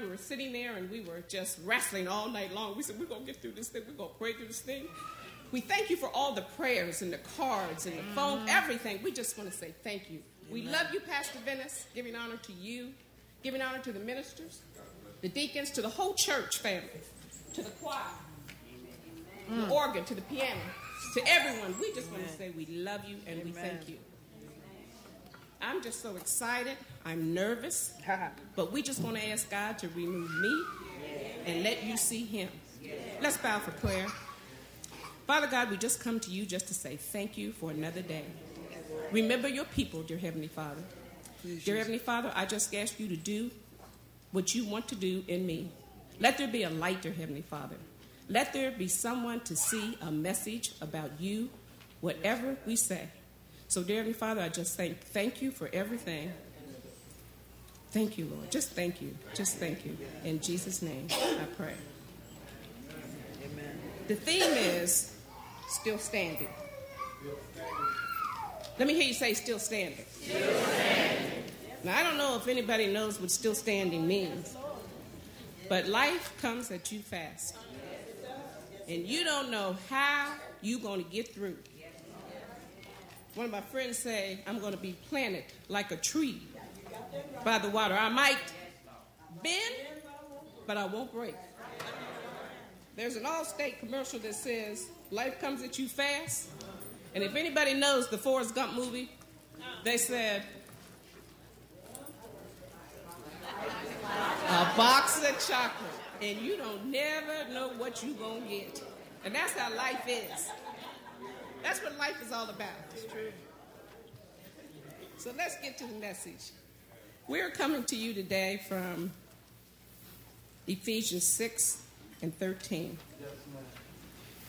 We were sitting there and we were just wrestling all night long. We said, We're going to get through this thing. We're going to pray through this thing. We thank you for all the prayers and the cards and the phone, mm-hmm. everything. We just want to say thank you. We love you, Pastor Venice, giving honor to you, giving honor to the ministers, the deacons, to the whole church family, to the choir, mm. the organ, to the piano, to everyone. We just want to say we love you and we thank you. I'm just so excited. I'm nervous. but we just want to ask God to remove me and let you see Him. Let's bow for prayer. Father God, we just come to you just to say thank you for another day. Remember your people, dear Heavenly Father. Dear Heavenly Father, I just ask you to do what you want to do in me. Let there be a light, dear Heavenly Father. Let there be someone to see a message about you, whatever we say. So, dear Heavenly Father, I just thank, thank you for everything. Thank you, Lord. Just thank you. Just thank you. In Jesus' name, I pray. Amen. The theme is Still standing. Let me hear you say still standing. Still standing. Now, I don't know if anybody knows what still standing means, but life comes at you fast. And you don't know how you're going to get through. One of my friends say, I'm going to be planted like a tree by the water. I might bend, but I won't break. There's an Allstate commercial that says, Life comes at you fast. And if anybody knows the Forrest Gump movie, they said, a box of chocolate, and you don't never know what you're going to get. And that's how life is. That's what life is all about. It's true. So let's get to the message. We're coming to you today from Ephesians 6 and 13.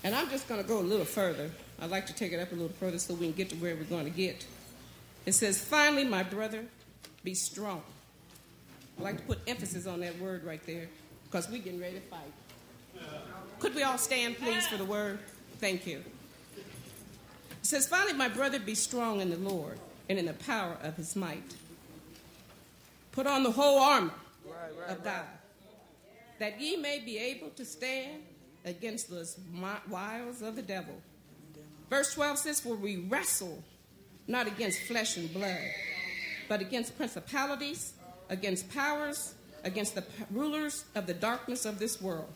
And I'm just going to go a little further. I'd like to take it up a little further so we can get to where we're going to get. It says, Finally, my brother, be strong. I'd like to put emphasis on that word right there because we're getting ready to fight. Could we all stand, please, for the word? Thank you. It says, Finally, my brother, be strong in the Lord and in the power of his might. Put on the whole armor right, right, of God that ye may be able to stand against the wiles of the devil. Verse 12 says, For we wrestle not against flesh and blood, but against principalities, against powers, against the rulers of the darkness of this world,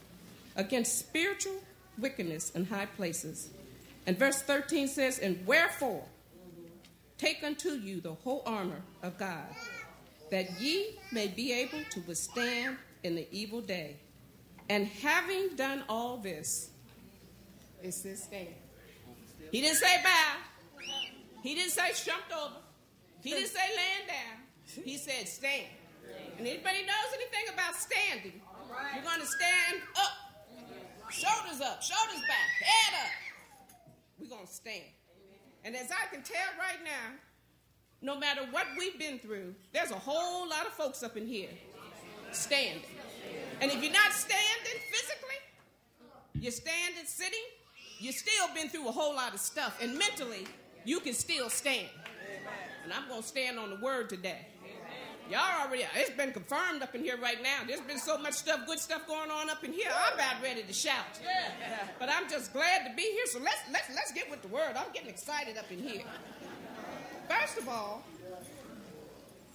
against spiritual wickedness in high places. And verse 13 says, And wherefore take unto you the whole armor of God, that ye may be able to withstand in the evil day. And having done all this, it says stand. He didn't say bow. He didn't say jumped over. He didn't say laying down. He said stand. And anybody knows anything about standing, you're going to stand up, shoulders up, shoulders back, head up. We're going to stand. And as I can tell right now, no matter what we've been through, there's a whole lot of folks up in here standing. And if you're not standing physically, you're standing, sitting, you've still been through a whole lot of stuff. And mentally, you can still stand. And I'm going to stand on the word today. Y'all already, it's been confirmed up in here right now. There's been so much stuff, good stuff going on up in here. I'm about ready to shout. But I'm just glad to be here. So let's let's let's get with the word. I'm getting excited up in here. First of all,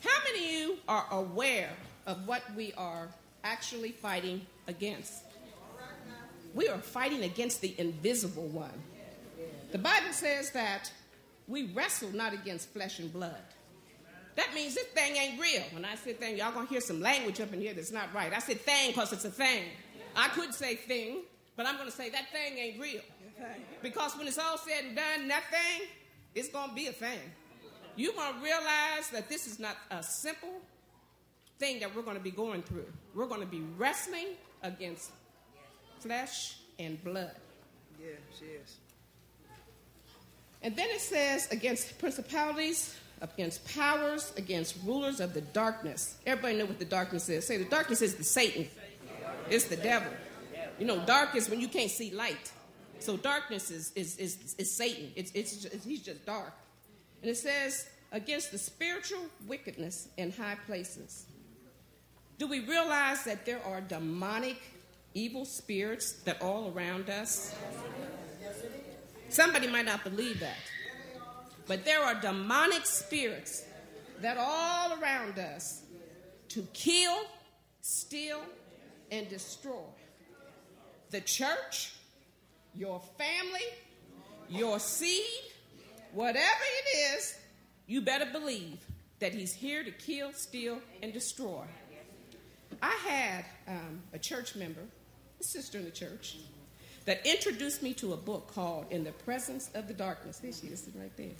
how many of you are aware of what we are actually fighting against? We are fighting against the invisible one. The Bible says that we wrestle not against flesh and blood. That means this thing ain't real. When I say thing, y'all gonna hear some language up in here that's not right. I said thing because it's a thing. I could say thing, but I'm gonna say that thing ain't real. Because when it's all said and done, that thing, it's gonna be a thing. You're gonna realize that this is not a simple thing that we're to be going through. We're to be wrestling against flesh and blood. Yes, yes. And then it says against principalities, against powers, against rulers of the darkness. Everybody know what the darkness is. Say the darkness is the Satan. It's the devil. You know, dark is when you can't see light. So darkness is is is, is Satan. It's, it's, it's he's just dark. And it says against the spiritual wickedness in high places. Do we realize that there are demonic evil spirits that all around us? Somebody might not believe that. But there are demonic spirits that are all around us to kill, steal, and destroy the church, your family, your seed, whatever it is, you better believe that he's here to kill, steal, and destroy. I had um, a church member, a sister in the church, that introduced me to a book called In the Presence of the Darkness. There she is, right there.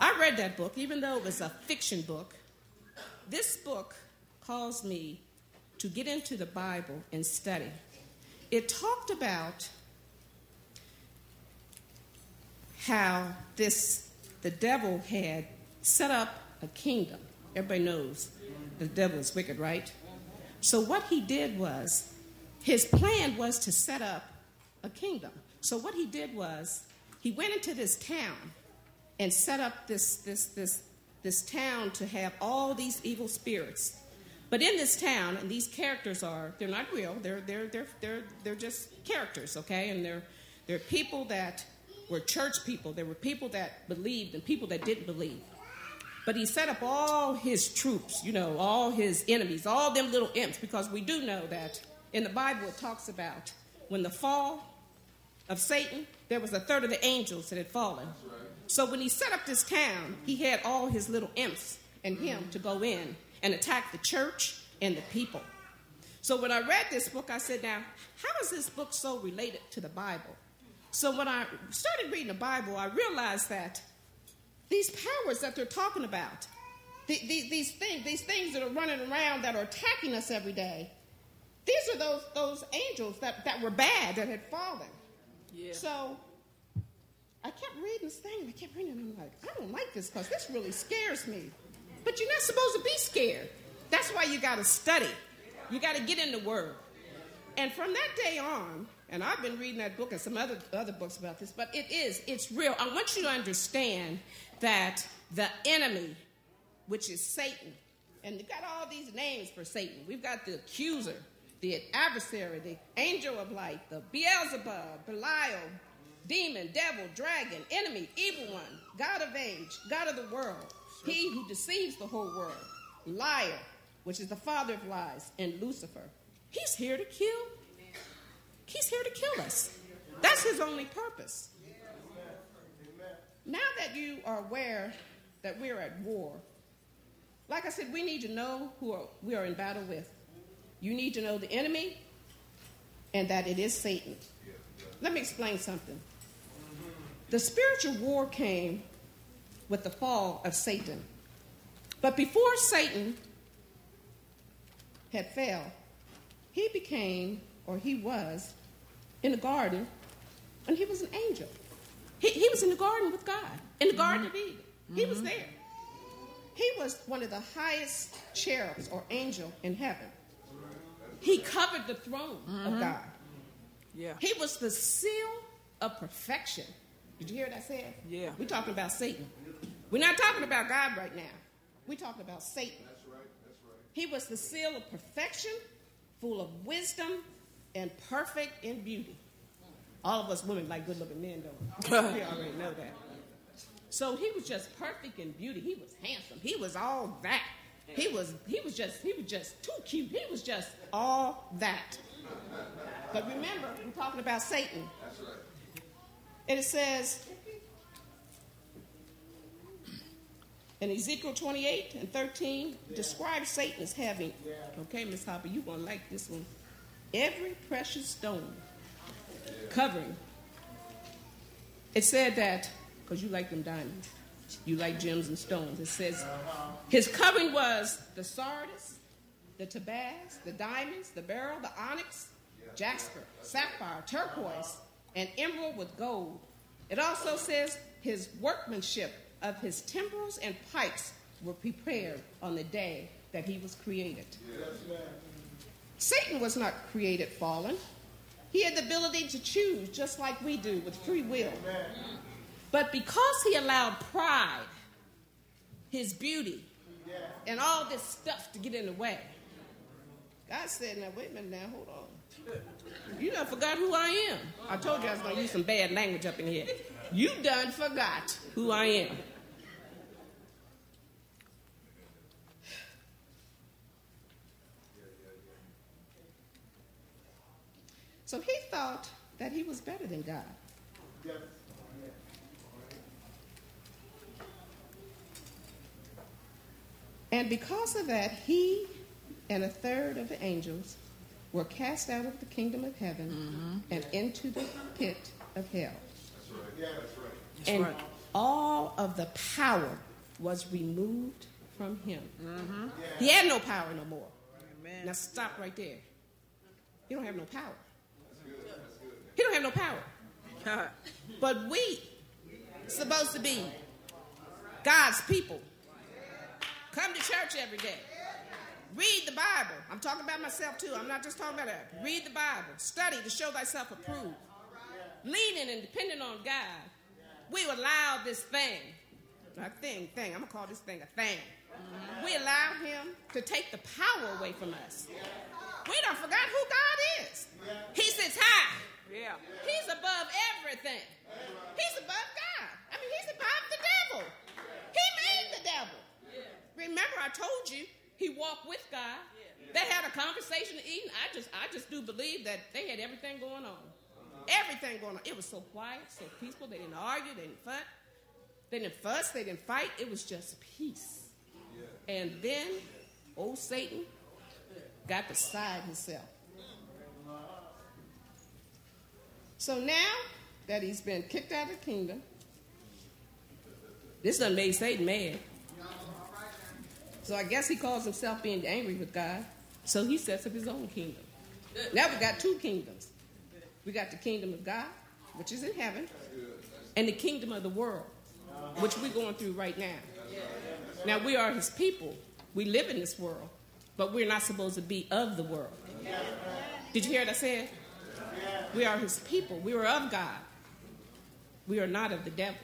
I read that book, even though it was a fiction book. This book caused me to get into the Bible and study. It talked about how this the devil had set up a kingdom. Everybody knows the devil is wicked, right? So what he did was his plan was to set up a kingdom. So what he did was he went into this town and set up this this this this town to have all these evil spirits. But in this town, and these characters are they're not real, they're they're they're they're they're just characters, okay? And they're they're people that were church people. There were people that believed and people that didn't believe. But he set up all his troops, you know, all his enemies, all them little imps, because we do know that in the Bible it talks about when the fall of Satan, there was a third of the angels that had fallen. So when he set up this town, he had all his little imps and him to go in and attack the church and the people. So when I read this book, I said, now, how is this book so related to the Bible? So when I started reading the Bible, I realized that these powers that they're talking about, the, the, these things, these things that are running around that are attacking us every day, these are those those angels that, that were bad that had fallen. Yeah. So I kept reading this thing, and I kept reading, and I'm like, I don't like this because this really scares me. But you're not supposed to be scared. That's why you got to study. You got to get in the Word. And from that day on, and I've been reading that book and some other, other books about this, but it is, it's real. I want you to understand that the enemy, which is Satan, and we've got all these names for Satan. We've got the accuser, the adversary, the angel of light, the Beelzebub, Belial, demon, devil, dragon, enemy, evil one, God of age, God of the world, he who deceives the whole world, liar, which is the father of lies, and Lucifer. He's here to kill. He's here to kill us. That's his only purpose. Now that you are aware that we're at war, like I said, we need to know who are, we are in battle with. You need to know the enemy and that it is Satan. Let me explain something. The spiritual war came with the fall of Satan. But before Satan had fell, he became, or he was, in the garden, and he was an angel. He, he was in the garden with God, in the Garden mm-hmm. of Eden. He mm-hmm. was there. He was one of the highest cherubs or angel in heaven. He covered the throne mm-hmm. of God. Yeah. He was the seal of perfection. Did you hear what I said? Yeah. We're talking about Satan. We're not talking about God right now. We're talking about Satan. That's right. That's right. He was the seal of perfection, full of wisdom, and perfect in beauty. All of us women like good looking men, don't we? we already know that. So he was just perfect in beauty. He was handsome. He was all that. He was he was just he was just too cute. He was just all that. But remember, we're talking about Satan. That's right. And it says in Ezekiel 28 and 13, describes Satan as having, okay, Miss Hopper, you're going to like this one, every precious stone covering. It said that, because you like them diamonds, you like gems and stones. It says his covering was the sardis, the topaz, the diamonds, the beryl, the onyx, jasper, sapphire, turquoise, and emerald with gold. It also says his workmanship of his timbrels and pipes were prepared on the day that he was created. Yes, Satan was not created fallen. He had the ability to choose just like we do with free will. But because he allowed pride, his beauty, and all this stuff to get in the way, God said, now wait a minute now, hold on. You done forgot who I am. I told you I was to use some bad language up in here. You done forgot who I am. So he thought that he was better than God. And because of that, he and a third of the angels were cast out of the kingdom of heaven mm-hmm. and into the pit of hell. That's right. Yeah, that's right. That's and right. all of the power was removed from him. Mm-hmm. Yeah. He had no power no more. Amen. Now stop right there. He don't have no power. That's good. That's good. He don't have no power. but we supposed to be God's people Come to church every day. Read the Bible. I'm talking about myself too. I'm not just talking about that. Read the Bible. Study to show thyself approved. Leaning and depending on God. We allow this thing, a thing, thing, I'm going to call this thing a thing. We allow him to take the power away from us. We don't forget who God is. He sits high. Yeah. He's above everything. He's above God. I mean, he's above the devil. He made the devil. Remember, I told you he walked with God. They had a conversation eating. I just, I just do believe that they had everything going on. Everything going on. It was so quiet, so peaceful. They didn't argue. They didn't fight. They didn't fuss. They didn't fight. It was just peace. And then old Satan got beside himself. So now that he's been kicked out of the kingdom, this done made Satan mad. So I guess he calls himself being angry with God. So he sets up his own kingdom. Now we got two kingdoms. We got the kingdom of God, which is in heaven, and the kingdom of the world, which we're going through right now. Now we are his people. We live in this world, but we're not supposed to be of the world. Did you hear what I said? We are his people. We are of God. We are not of the devil.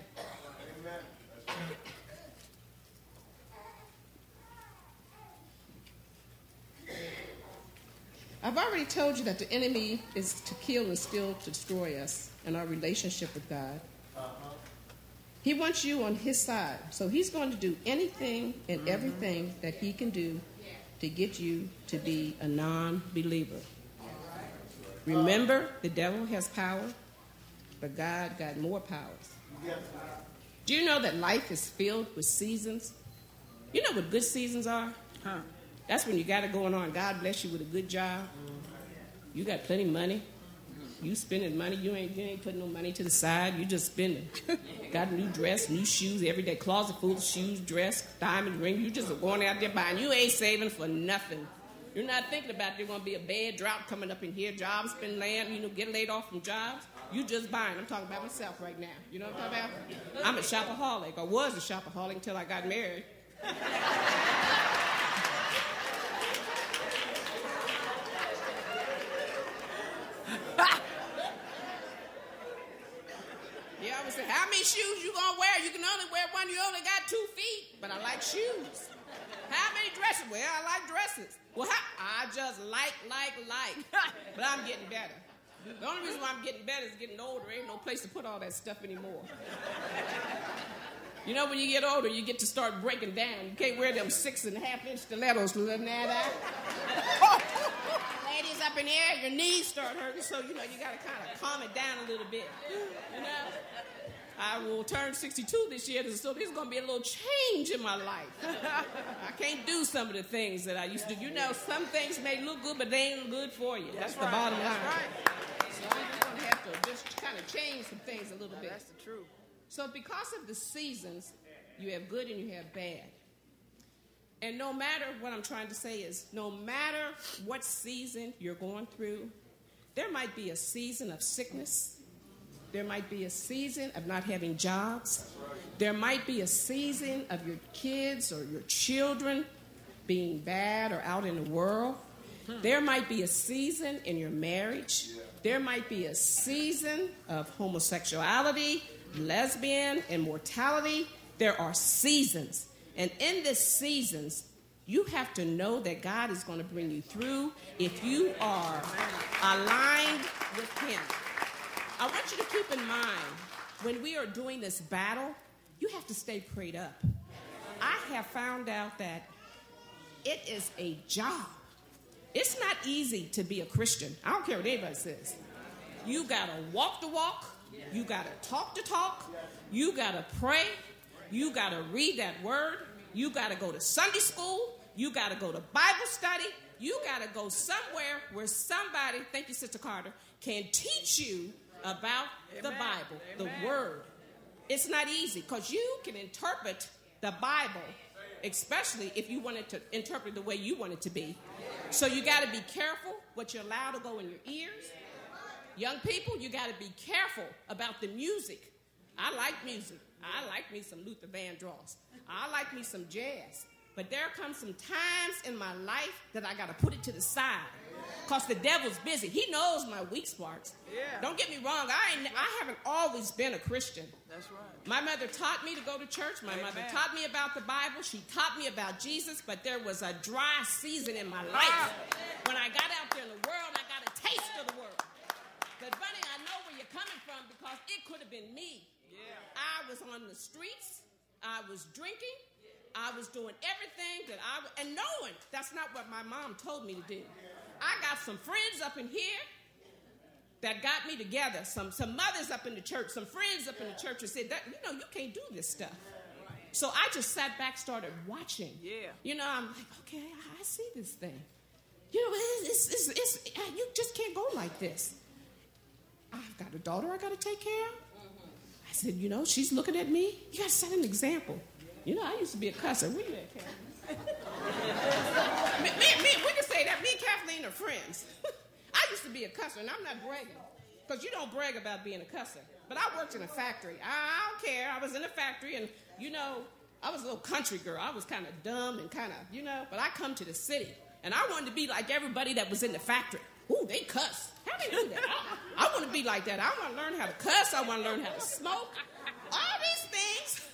I've already told you that the enemy is to kill and steal to destroy us and our relationship with God. Uh-huh. He wants you on his side. So he's going to do anything and mm-hmm. everything that he can do to get you to be a non believer. Remember, the devil has power, but God got more powers. Do you know that life is filled with seasons? You know what good seasons are? Huh. That's when you got it going on. God bless you with a good job. You got plenty of money. You spending money. You ain't you ain't putting no money to the side. You just spending. got a new dress, new shoes every day. Closet full of shoes, dress, diamond ring. You just going out there buying. You ain't saving for nothing. You're not thinking about there's going to be a bad drought coming up in here. Jobs been laying, you know, get laid off from jobs. You just buying. I'm talking about myself right now. You know what I'm talking about? I'm a shopaholic, I was a shopaholic until I got married. say, How many shoes you gonna wear? You can only wear one, you only got two feet. But I like shoes. How many dresses? Well, I like dresses. Well, how? I just like, like, like. but I'm getting better. The only reason why I'm getting better is getting older. Ain't no place to put all that stuff anymore. You know, when you get older, you get to start breaking down. You can't wear them six and a half inch stilettos, little nada. Up in the air, your knees start hurting, so you know you got to kind of calm it down a little bit. You know. I will turn 62 this year, so there's going to be a little change in my life. I can't do some of the things that I used to do. You know, some things may look good, but they ain't good for you. That's, That's right. the bottom line. That's right. So I'm just going to have to just kind of change some things a little bit. That's the truth. So because of the seasons, you have good and you have bad. And no matter what I'm trying to say is, no matter what season you're going through, there might be a season of sickness there might be a season of not having jobs. There might be a season of your kids or your children being bad or out in the world. There might be a season in your marriage. There might be a season of homosexuality, lesbian, and mortality. There are seasons. And in these seasons, You have to know that God is going to bring you through if you are aligned with Him. I want you to keep in mind when we are doing this battle, you have to stay prayed up. I have found out that it is a job. It's not easy to be a Christian. I don't care what anybody says. You got to walk the walk, you got to talk the talk, you got to pray, you got to read that word, you got to go to Sunday school, you got to go to Bible study, you got to go somewhere where somebody, thank you, Sister Carter, can teach you about Amen. the Bible, Amen. the Word. It's not easy because you can interpret the Bible, especially if you want it to interpret the way you want it to be. So you got to be careful what you allow to go in your ears. Young people, you got to be careful about the music. I like music. I like me some Luther Vandross. I like me some jazz. But there comes some times in my life that I got to put it to the side because the devil's busy. He knows my weak spots. Yeah. Don't get me wrong. I ain't, I haven't always been a Christian. That's right. My mother taught me to go to church. My Amen. mother taught me about the Bible. She taught me about Jesus. But there was a dry season in my life when I got out there in the world. I got a taste of the world. But Bunny, I know where you're coming from because it could have been me. Yeah. I was on the streets. I was drinking. I was doing everything that I and knowing that's not what my mom told me to do. I got some friends up in here that got me together. Some some mothers up in the church, some friends up in the church, and said that you know you can't do this stuff. So I just sat back, started watching. Yeah. You know, I'm like, okay, I, see this thing. You know, it's, it's, it's, it's, you just can't go like this. I've got a daughter I got to take care of. I said, you know, she's looking at me. You got to set an example. You know, I used to be a cusser. Where you at, me, me, me, we can say that. Me and Kathleen are friends. I used to be a cusser, and I'm not bragging. Because you don't brag about being a cusser. But I worked in a factory. I don't care. I was in a factory, and, you know, I was a little country girl. I was kind of dumb and kind of, you know, but I come to the city, and I wanted to be like everybody that was in the factory. Ooh, they cuss. How they do that? I, I want to be like that. I want to learn how to cuss. I want to learn how to smoke. All these things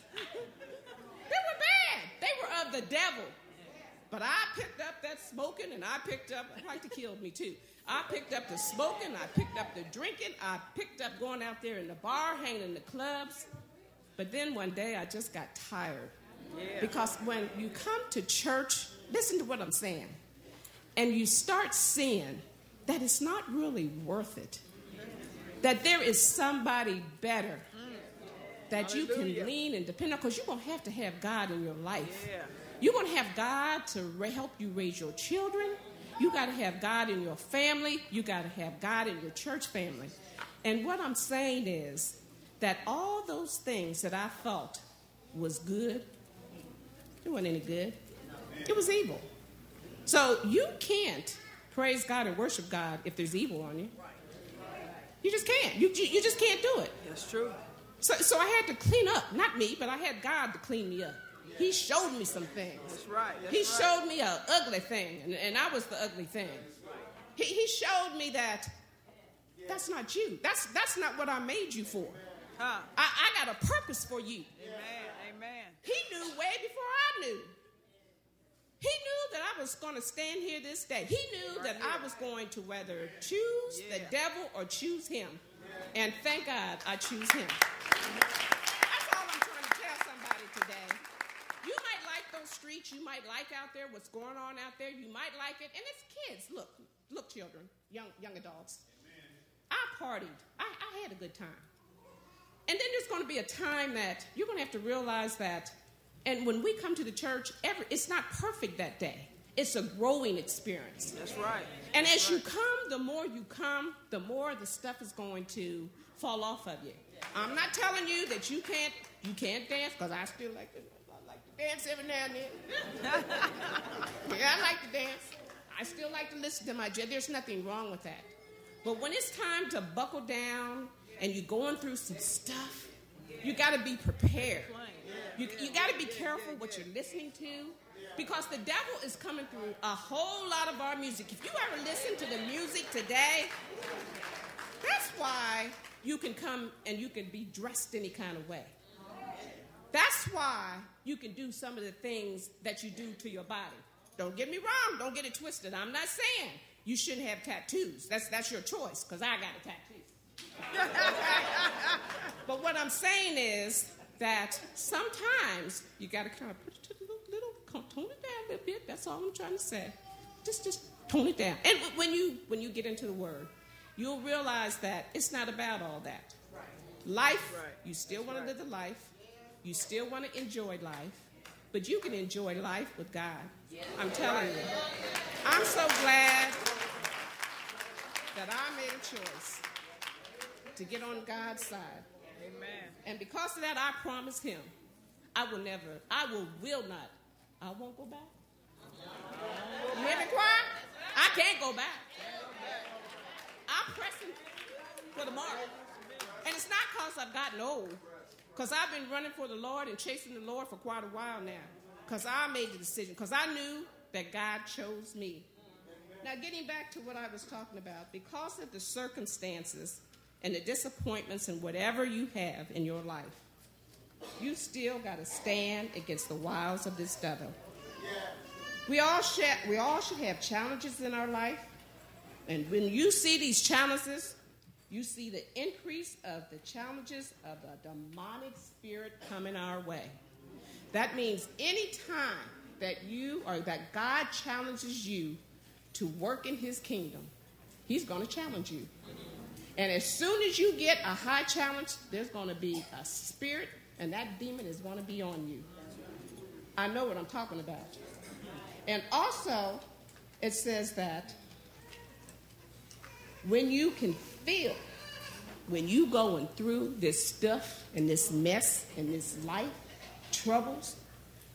they were bad. They were of the devil. But I picked up that smoking and I picked up, I'd like to kill me too. I picked up the smoking, I picked up the drinking, I picked up going out there in the bar, hanging in the clubs. But then one day I just got tired. Yeah. Because when you come to church, listen to what I'm saying, and you start seeing that it's not really worth it, that there is somebody better that Hallelujah. you can lean and depend on because you're going to have to have God in your life. Yeah. You're going to have God to help you raise your children. You got to have God in your family. You got to have God in your church family. And what I'm saying is that all those things that I thought was good, it wasn't any good. It was evil. So you can't praise God and worship God if there's evil on you. You just can't. You, you, you just can't do it. That's true. So, so I had to clean up. Not me, but I had God to clean me up. He showed me some things. That's right. That's he right. showed me an ugly thing, and, and I was the ugly thing. He, he showed me that that's not you. That's, that's not what I made you for. Huh. I, I got a purpose for you. Amen. Amen. He knew way before I knew. He knew that I was going to stand here this day. He knew that I was going to whether choose the devil or choose him. And thank God I choose him. That's all I'm trying to tell somebody today. You might like those streets. You might like out there what's going on out there. You might like it. And it's kids. Look, look, children, young, young adults. I partied. I, I had a good time. And then there's going to be a time that you're going to have to realize that, and when we come to the church, every, it's not perfect that day. It's a growing experience. That's right. And That's as right. you come, the more you come, the more the stuff is going to fall off of you. I'm not telling you that you can't you can't dance because I still like to I like to dance every now and then. yeah, I like to dance. I still like to listen to my jazz. There's nothing wrong with that. But when it's time to buckle down and you're going through some stuff, you got to be prepared. You, you got to be careful what you're listening to because the devil is coming through a whole lot of our music. If you ever listen to the music today, that's why you can come and you can be dressed any kind of way. That's why you can do some of the things that you do to your body. don't get me wrong, don't get it twisted. I'm not saying you shouldn't have tattoos. That's that's your choice, because I got a tattoo. but what I'm saying is that sometimes you got to kind of put it to a little, little, tone it down a little bit. That's all I'm trying to say. Just, just tone it down. And when you when you get into the Word, you'll realize that it's not about all that. Life, right. you still want right. to live the life. You still want to enjoy life, but you can enjoy life with God. I'm telling you. I'm so glad that I made a choice to get on God's side. Amen. And because of that, I promise Him, I will never, I will, will not, I won't go back. You hear me cry? I can't go back. I'm pressing for the mark. And it's not because I've gotten old, because I've been running for the Lord and chasing the Lord for quite a while now. Because I made the decision, because I knew that God chose me. Now, getting back to what I was talking about, because of the circumstances and the disappointments and whatever you have in your life, you still got to stand against the wiles of this devil. We all, should, we all should have challenges in our life. And when you see these challenges, you see the increase of the challenges of the demonic spirit coming our way. That means any time that you or that God challenges you to work in his kingdom, he's going to challenge you. And as soon as you get a high challenge, there's going to be a spirit, and that demon is going to be on you. I know what I'm talking about. And also, it says that when you can feel when you going through this stuff and this mess and this life troubles,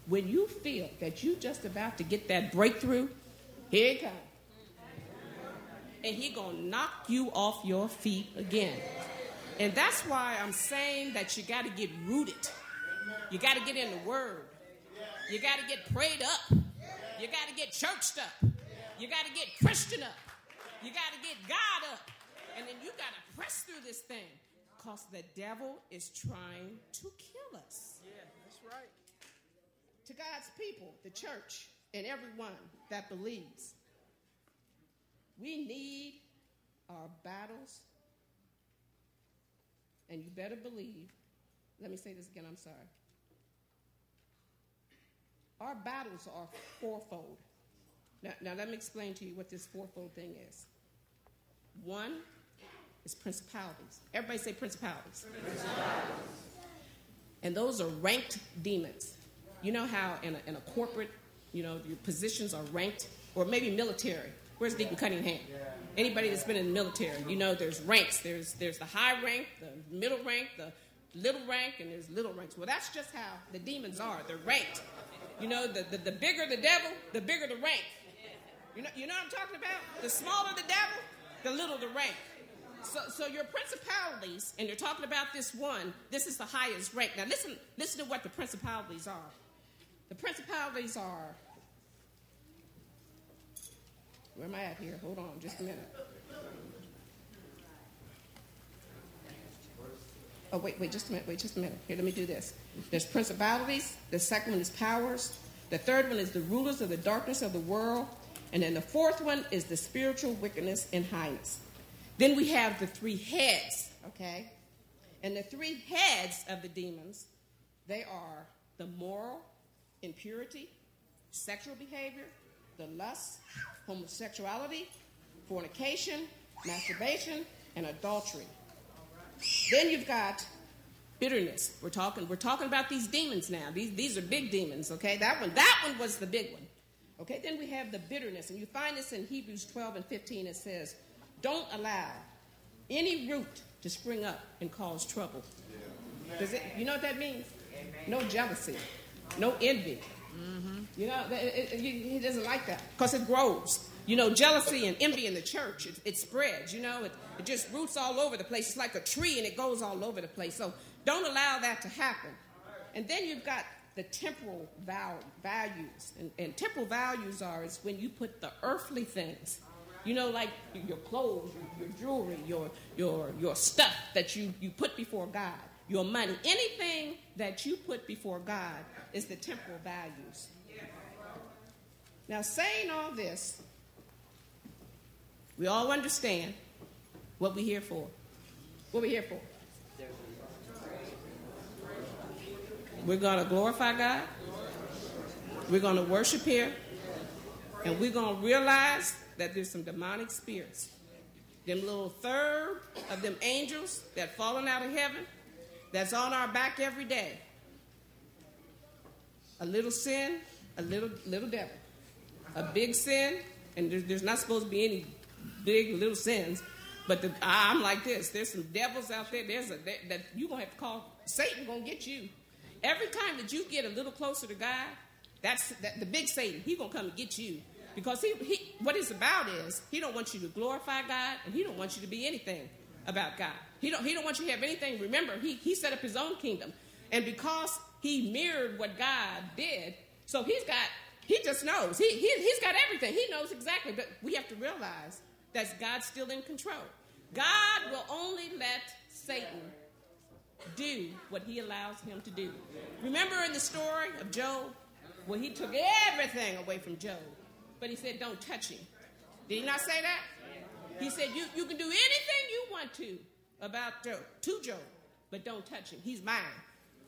when you feel that you just about to get that breakthrough, here it comes. And he gonna knock you off your feet again. And that's why I'm saying that you got to get rooted. You got to get in the Word. You got to get prayed up. You got to get churched up. You got to get Christian up. You got to get God up. And then you got to press through this thing because the devil is trying to kill us. Yeah, that's right. To God's people, the church, and everyone that believes, we need our battles. And you better believe, let me say this again, I'm sorry. Our battles are fourfold. Now, now, let me explain to you what this fourfold thing is. One is principalities. Everybody say principalities. principalities. And those are ranked demons. You know how in a, in a corporate, you know, your positions are ranked, or maybe military. Where's Deacon Cunningham? Anybody that's been in the military, you know there's ranks. There's there's the high rank, the middle rank, the little rank, and there's little ranks. Well, that's just how the demons are. They're ranked. You know, the, the, the bigger the devil, the bigger the rank. You know, you know what I'm talking about? The smaller the devil, the little the rank. So, so your principalities, and you're talking about this one, this is the highest rank. Now listen, listen to what the principalities are. The principalities are. Where am I at here? Hold on, just a minute. Oh, wait, wait, just a minute, wait, just a minute. Here, let me do this. There's principalities. The second one is powers. The third one is the rulers of the darkness of the world. And then the fourth one is the spiritual wickedness in highness. Then we have the three heads, okay? And the three heads of the demons, they are the moral impurity, sexual behavior, the lust, homosexuality, fornication, masturbation, and adultery. Then you've got bitterness. We're talking, we're talking about these demons now. These, these are big demons, okay? That one, that one was the big one. Okay, then we have the bitterness, and you find this in Hebrews 12 and 15. It says, don't allow any root to spring up and cause trouble. Does it, you know what that means? No jealousy, no envy. Mm-hmm. You know, it, it, he doesn't like that because it grows. You know, jealousy and envy in the church, it, it spreads. You know, it, it just roots all over the place. It's like a tree and it goes all over the place. So don't allow that to happen. And then you've got the temporal val- values. And, and temporal values are is when you put the earthly things you know, like your clothes, your, your jewelry, your, your, your stuff that you, you put before God, your money, anything that you put before God is the temporal values. Now, saying all this, we all understand what we're here for. What we're here for. We're going to glorify God. We're going to worship here. And we're going to realize that there's some demonic spirits. Them little third of them angels that fallen out of heaven that's on our back every day. A little sin, a little little devil. A big sin, and there's, there's not supposed to be any big little sins. But the, I'm like this. There's some devils out there. There's a that, that you're gonna have to call. Satan gonna get you. Every time that you get a little closer to God, that's that, the big Satan. He gonna come and get you because he, he what it's about is he don't want you to glorify God and he don't want you to be anything about God. He don't he don't want you to have anything. Remember, he he set up his own kingdom, and because he mirrored what God did, so he's got he just knows he, he he's got everything. He knows exactly. But we have to realize that God's still in control. God will only let Satan do what he allows him to do. Remember in the story of Job, Well, he took everything away from Job, but he said, Don't touch him. Did he not say that? He said, You, you can do anything you want to about Job, to Job, but don't touch him. He's mine.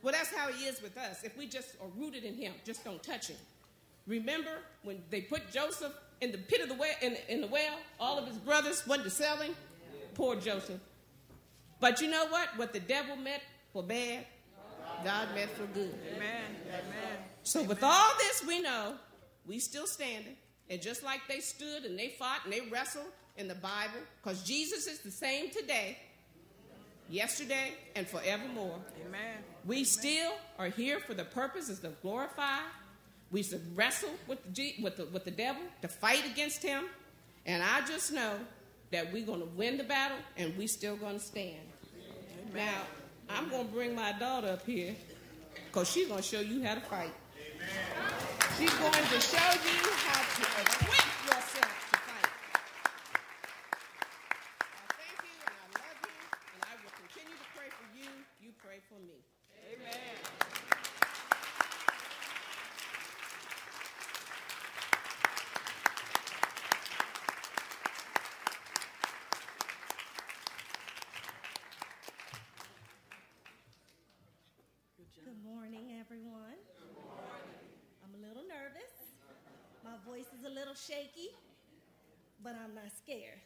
Well, that's how he is with us. If we just are rooted in him, just don't touch him. Remember when they put Joseph in the pit of the well, in, in the well, all of his brothers wanted to sell him? Poor Joseph. But you know what? What the devil meant for bad, God meant for good. Amen. Amen. So with all this, we know we still standing. And just like they stood and they fought and they wrestled in the Bible, because Jesus is the same today, yesterday, and forevermore. Amen. We still are here for the purposes of glorify. We should wrestle with the, G- with the with the devil to fight against him, and I just know that we're going to win the battle, and we're still going to stand. Now, I'm going to bring my daughter up here because she's going to show you how to fight. She's going to show you how to equip yourself to fight. I thank you and I love you, and I will continue to pray for you. You pray for me. Amen. Good morning, everyone. I'm a little nervous. My voice is a little shaky, but I'm not scared.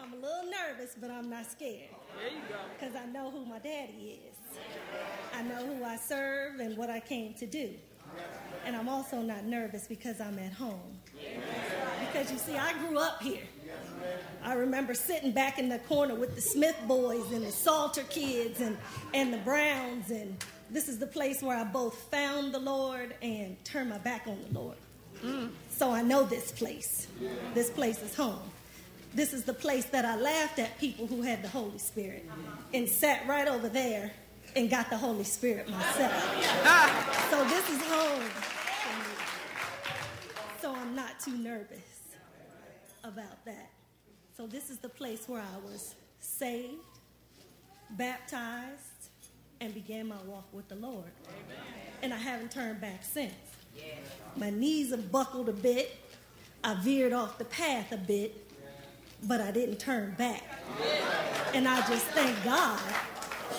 I'm a little nervous, but I'm not scared There you go. because I know who my daddy is. I know who I serve and what I came to do. And I'm also not nervous because I'm at home. Because you see, I grew up here. I remember sitting back in the corner with the Smith boys and the Salter kids and, and the Browns. And this is the place where I both found the Lord and turned my back on the Lord. So I know this place. This place is home. This is the place that I laughed at people who had the Holy Spirit and sat right over there and got the Holy Spirit myself. so this is home for me. So I'm not too nervous about that. So this is the place where I was saved, baptized, and began my walk with the Lord. And I haven't turned back since. My knees have buckled a bit. I veered off the path a bit, but I didn't turn back. And I just thank God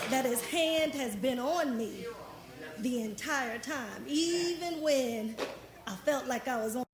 that His hand has been on me the entire time, even when I felt like I was on.